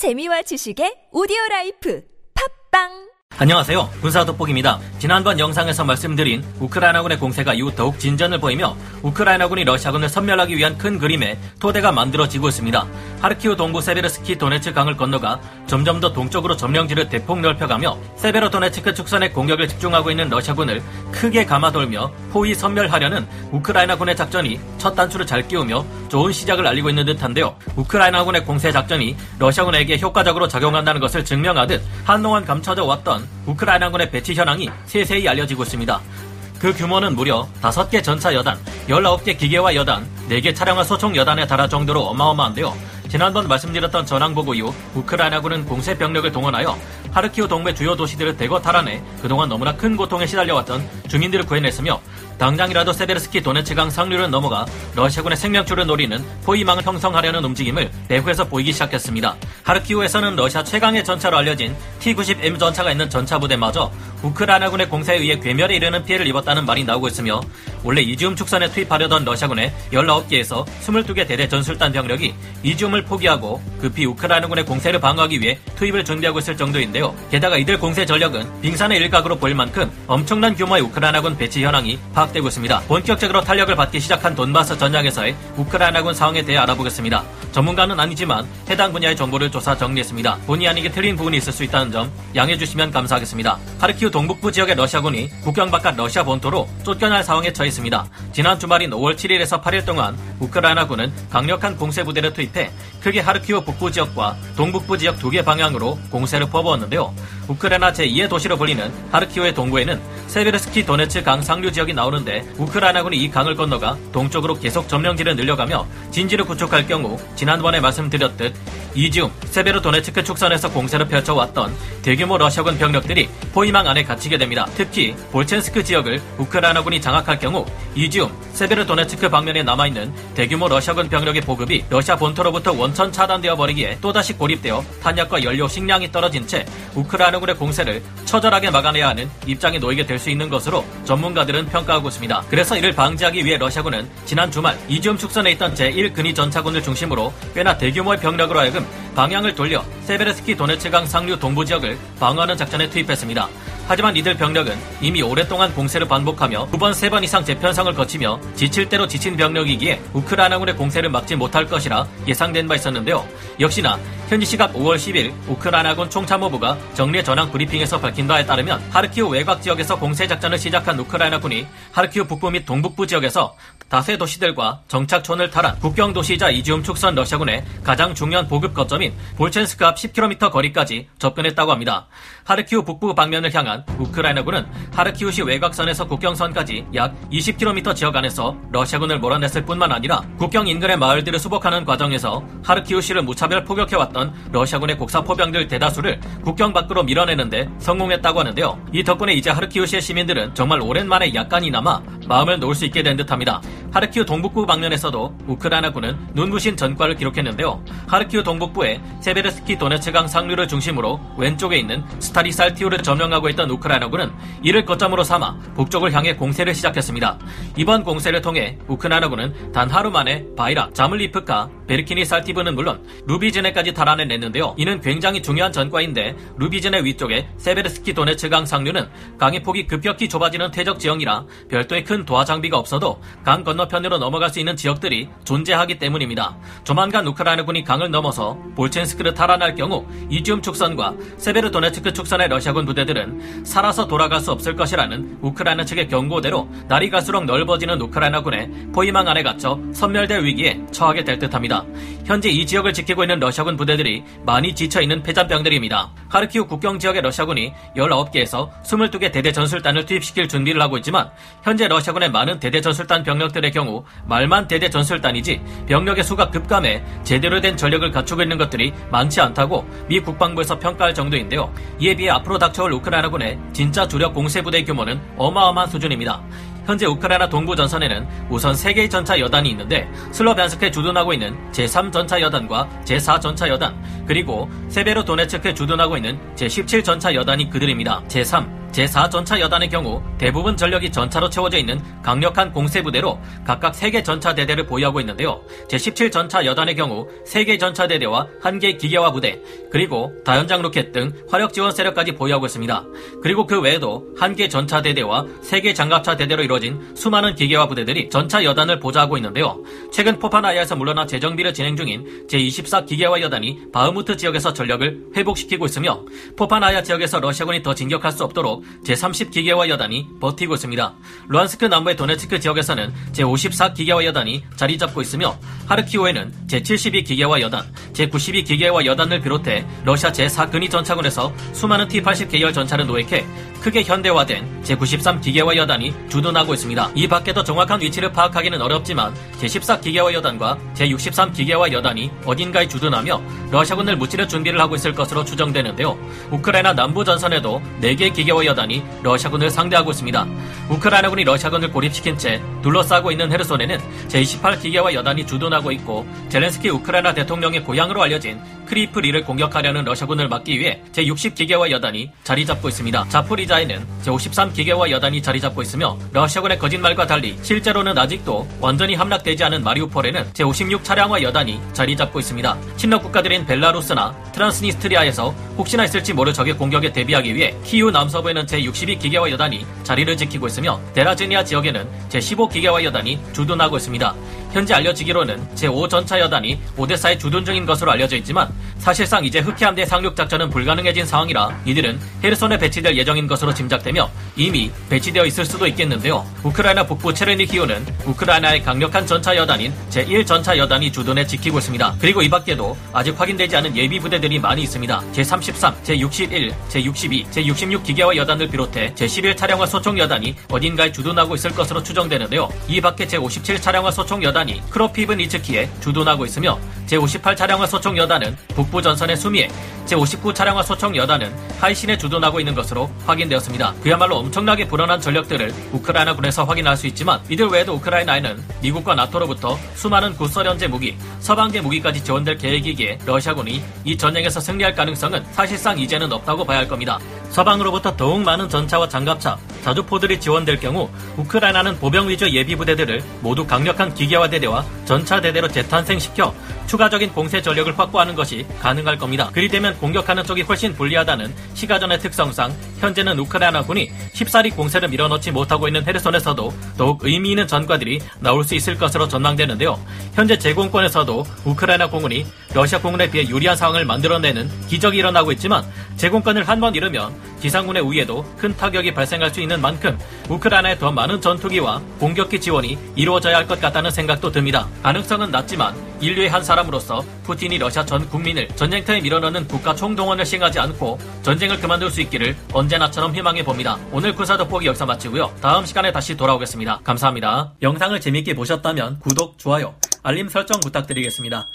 재미와 지식의 오디오 라이프. 팟빵 안녕하세요. 군사 돋보기입니다. 지난번 영상에서 말씀드린 우크라이나군의 공세가 이후 더욱 진전을 보이며 우크라이나군이 러시아군을 섬멸하기 위한 큰 그림의 토대가 만들어지고 있습니다. 하르키우 동부 세베르스키 도네츠 강을 건너가 점점 더 동쪽으로 점령지를 대폭 넓혀가며 세베로 도네츠크 축선에 공격을 집중하고 있는 러시아군을 크게 감아돌며 포위 섬멸하려는 우크라이나군의 작전이 첫 단추를 잘 끼우며 좋은 시작을 알리고 있는 듯한데요. 우크라이나군의 공세 작전이 러시아군에게 효과적으로 작용한다는 것을 증명하듯 한동안 감춰져 왔던 우크라이나군의 배치 현황이 세세히 알려지고 있습니다. 그 규모는 무려 5개 전차 여단, 19개 기계화 여단, 4개 차량화 소총 여단에 달할 정도로 어마어마한데요. 지난번 말씀드렸던 전황보고 이후 우크라이나군은 공세 병력을 동원하여 하르키우 동부 주요 도시들을 대거 탈환해 그동안 너무나 큰 고통에 시달려왔던 주민들을 구해냈으며 당장이라도 세베르스키 도네츠강 상류를 넘어가 러시아군의 생명줄을 노리는 포위망을 형성하려는 움직임을 배후에서 보이기 시작했습니다. 하르키우에서는 러시아 최강의 전차로 알려진 T-90M 전차가 있는 전차 부대마저 우크라이나군의 공세에 의해 괴멸에 이르는 피해를 입었다는 말이 나오고 있으며 원래 이지움 축선에 투입하려던 러시아군의 19개에서 22개 대대 전술단 병력이 이지움을 포기하고 급히 우크라이나군의 공세를 방어하기 위해 투입을 준비하고 있을 정도인데요. 게다가 이들 공세 전력은 빙산의 일각으로 보일 만큼 엄청난 규모의 우크라이나군 배치 현황이 파악되고 있습니다. 본격적으로 탄력을 받기 시작한 돈바스 전장에서의 우크라이나군 상황에 대해 알아보겠습니다. 전문가는 아니지만 해당 분야의 정보를 조사 정리했습니다. 본의 아니게 틀린 부분이 있을 수 있다는 점 양해해 주시면 감사하겠습니다. 하르키우 동북부 지역의 러시아군이 국경 바깥 러시아 본토로 쫓겨날 상황에 처해 있습니다. 지난 주말인 5월 7일에서 8일 동안 우크라이나군은 강력한 공세 부대를 투입해 크게 하르키우 북부 지역과 동북부 지역 두 개 방향으로 공세를 퍼부었는데요. 우크라이나 제2의 도시로 불리는 하르키우의 동부에는 세베르스키 도네츠 강 상류 지역이 나오는데 우크라이나군이 이 강을 건너가 동쪽으로 계속 점령지를 늘려가며 진지를 구축할 경우 지난번에 말씀드렸듯 이지움, 세베르 도네츠크 축선에서 공세를 펼쳐왔던 대규모 러시아군 병력들이 포위망 안에 갇히게 됩니다. 특히 볼첸스크 지역을 우크라이나군이 장악할 경우 이지움, 세베르 도네츠크 방면에 남아있는 대규모 러시아군 병력의 보급이 러시아 본토로부터 원천 차단되어 버리기에 또다시 고립되어 탄약과 연료, 식량이 떨어진 채 우크라이나군의 공세를 처절하게 막아내야 하는 입장에 놓이게 될 수 있는 것으로 전문가들은 평가하고 있습니다. 그래서 이를 방지하기 위해 러시아군은 지난 주말 이지움 축선에 있던 제1 근위 전차군을 중심으로 꽤나 대규모의 병력으로 하여금 방향을 돌려 세베르스키 도네츠강 상류 동부 지역을 방어하는 작전에 투입했습니다. 하지만 이들 병력은 이미 오랫동안 공세를 반복하며 두 번, 세 번 이상 재편성을 거치며 지칠 대로 지친 병력이기에 우크라이나군의 공세를 막지 못할 것이라 예상된 바 있었는데요. 역시나 현지 시각 5월 10일 우크라이나군 총참모부가 정례 전황 브리핑에서 밝힌 바에 따르면 하르키우 외곽 지역에서 공세 작전을 시작한 우크라이나군이 하르키우 북부 및 동북부 지역에서 다세 도시들과 정착촌을 탈환 국경 도시이자 이지움 축선 러시아군의 가장 중요한 보급 거점인 볼첸스크 앞 10km 거리까지 접근했다고 합니다. 하르키우 북부 방면을 향한 우크라이나군은 하르키우시 외곽선에서 국경선까지 약 20km 지역 안에서 러시아군을 몰아냈을 뿐만 아니라 국경 인근의 마을들을 수복하는 과정에서 하르키우시를 무차별 포격해왔던 러시아군의 곡사포병들 대다수를 국경 밖으로 밀어내는데 성공했다고 하는데요. 이 덕분에 이제 하르키우시의 시민들은 정말 오랜만에 약간이나마 마음을 놓을 수 있게 된 듯합니다. 하르키우 동북부 방면에서도 우크라이나군은 눈부신 전과를 기록했는데요. 하르키우 동북부의 세베르스키 도네츠강 상류를 중심으로 왼쪽에 있는 스타리 살티우를 점령하고 있던 우크라이나군은 이를 거점으로 삼아 북쪽을 향해 공세를 시작했습니다. 이번 공세를 통해 우크라이나군은 단 하루 만에 바이라, 자물리프카, 베르키니 살티브는 물론 루비즈네까지 탈환해냈는데요. 이는 굉장히 중요한 전과인데 루비즈네 위쪽에 세베르스키 도네츠강 상류는 강의 폭이 급격히 좁아지는 퇴적 지형이라 별도의 큰 도하 장비가 없어도 강 건너 편으로 넘어갈 수 있는 지역들이 존재하기 때문입니다. 조만간 우크라이나군이 강을 넘어서 볼첸스크를 탈환할 경우 이지움 축선과 세베르 도네츠크 축선의 러시아군 부대들은 살아서 돌아갈 수 없을 것이라는 우크라이나 측의 경고대로 날이 갈수록 넓어지는 우크라이나군의 포위망 안에 갇혀 섬멸될 위기에 처하게 될 듯합니다. 현재 이 지역을 지키고 있는 러시아군 부대들이 많이 지쳐있는 패잔병들입니다. 하르키우 국경 지역의 러시아군이 19개에서 22개 대대 전술단을 투입시킬 준비를 하고 있지만 현재 러시아군의 많은 대대 전술단 병력들의 경우 말만 대대 전술단이지 병력의 수가 급감해 제대로 된 전력을 갖추고 있는 것들이 많지 않다고 미 국방부에서 평가할 정도인데요. 이에 비해 앞으로 닥쳐올 우크라이나군의 진짜 주력 공세부대 규모는 어마어마한 수준입니다. 현재 우크라이나 동부 전선에는 우선 3개의 전차 여단이 있는데 슬로비안스크에 주둔하고 있는 제3전차 여단과 제4전차 여단 그리고 세베로 도네츠크에 주둔하고 있는 제17전차 여단이 그들입니다. 제3, 제4전차 여단의 경우 대부분 전력이 전차로 채워져 있는 강력한 공세부대로 각각 3개 전차대대를 보유하고 있는데요. 제17전차 여단의 경우 3개 전차대대와 1개 기계화 부대, 그리고 다연장 로켓 등 화력 지원 세력까지 보유하고 있습니다. 그리고 그 외에도 1개 전차대대와 3개 장갑차 대대로 이루어진 수많은 기계화 부대들이 전차 여단을 보좌하고 있는데요. 최근 포파나야에서 물러나 재정비를 진행 중인 제24 기계화 여단이 바흐무트 지역에서 전력을 회복시키고 있으며 포파나야 지역에서 러시아군이 더 진격할 수 없도록 제30 기계화 여단이 버티고 있습니다. 루안스크 남부의 도네츠크 지역에서는 제54 기계화 여단이 자리 잡고 있으며 하르키오에는 제72 기계화 여단, 제92 기계화 여단을 비롯해 러시아 제4근위 전차군에서 수많은 T-80 계열 전차를 노획해 크게 현대화된 제93 기계화 여단이 주둔하고 있습니다. 이 밖에도 정확한 위치를 파악하기는 어렵지만 제14 기계화 여단과 제63 기계화 여단이 어딘가에 주둔하며 러시아군을 무찌를 준비를 하고 있을 것으로 추정되는데요. 우크라이나 남부 전선에도 4개 기계화 여단이 러시아군을 상대하고 있습니다. 우크라이나군이 러시아군을 고립시킨 채 둘러싸고 있는 헤르손에는 제28 기계화 여단이 주둔하고 있고 젤렌스키 우크라이나 대통령의 고향으로 알려진 크리비리를 공격하려는 러시아군을 막기 위해 제60 기계화 여단이 자리 잡고 있습니다. 자포리자에는 제53 기계화 여단이 자리 잡고 있으며 러시아군의 거짓말과 달리 실제로는 아직도 완전히 함락되지 않은 마리우폴에는 제56 차량화 여단이 자리 잡고 있습니다. 친러 국가들인 벨라루스나 트란스니스트리아에서 혹시나 있을지 모를 적의 공격에 대비하기 위해 키우 남서부에는 제62 기계화 여단이 자리를 지키고 있으며 데라즈니아 지역에는 제15 기계화 여단이 주둔하고 있습니다. 현재 알려지기로는 제5 전차 여단이 오데사에 주둔 중인 것으로 알려져 있지만 사실상 이제 흑해함대 상륙 작전은 불가능해진 상황이라 이들은 헤르손에 배치될 예정인 것으로 짐작되며 이미 배치되어 있을 수도 있겠는데요. 우크라이나 북부 체르니히우는 우크라이나의 강력한 전차 여단인 제1 전차 여단이 주둔해 지키고 있습니다. 그리고 이 밖에도 아직 확인되지 않은 예비 부대들이 많이 있습니다. 제33, 제61, 제62, 제66 기계화 여단을 비롯해 제11 차량화 소총 여단이 어딘가에 주둔하고 있을 것으로 추정되는데요. 이 밖에 제57 차량화 소총 여단이 크로피브니츠키에 주둔하고 있으며 제58 차량화 소총 여단은 북부 전선의 수미에 제59 차량화 소총 여단은 하이신에 주둔하고 있는 것으로 확인되었습니다. 그야말로 엄청나게 불안한 전력들을 우크라이나군에서 확인할 수 있지만 이들 외에도 우크라이나에는 미국과 나토로부터 수많은 구설현제 무기, 서방제 무기까지 지원될 계획이기에 러시아군이 이 전쟁에서 승리할 가능성은 사실상 이제는 없다고 봐야 할 겁니다. 서방으로부터 더욱 많은 전차와 장갑차, 자주포들이 지원될 경우 우크라이나는 보병 위주 예비 부대들을 모두 강력한 기계화 대대와 전차 대대로 재탄생시켜 추가적인 공세 전력을 확보하는 것이 가능할 겁니다. 그리 되면 공격하는 쪽이 훨씬 불리하다는 시가전의 특성상 현재는 우크라이나군이 쉽사리 공세를 밀어넣지 못하고 있는 헤르손에서도 더욱 의미 있는 전과들이 나올 수 있을 것으로 전망되는데요. 현재 제공권에서도 우크라이나 공군이 러시아 공군에 비해 유리한 상황을 만들어내는 기적이 일어나고 있지만 제공권을 한 번 잃으면 지상군의 우위에도 큰 타격이 발생할 수 있는 만큼 우크라이나에 더 많은 전투기와 공격기 지원이 이루어져야 할 것 같다는 생각도 듭니다. 가능성은 낮지만 인류의 한 사람으로서 푸틴이 러시아 전 국민을 전쟁터에 밀어넣는 국가 총동원을 시행하지 않고 전쟁을 그만둘 수 있기를 언제나처럼 희망해 봅니다. 오늘 군사 돋보기 역사 마치고요. 다음 시간에 다시 돌아오겠습니다. 감사합니다. 영상을 재밌게 보셨다면 구독, 좋아요, 알림 설정 부탁드리겠습니다.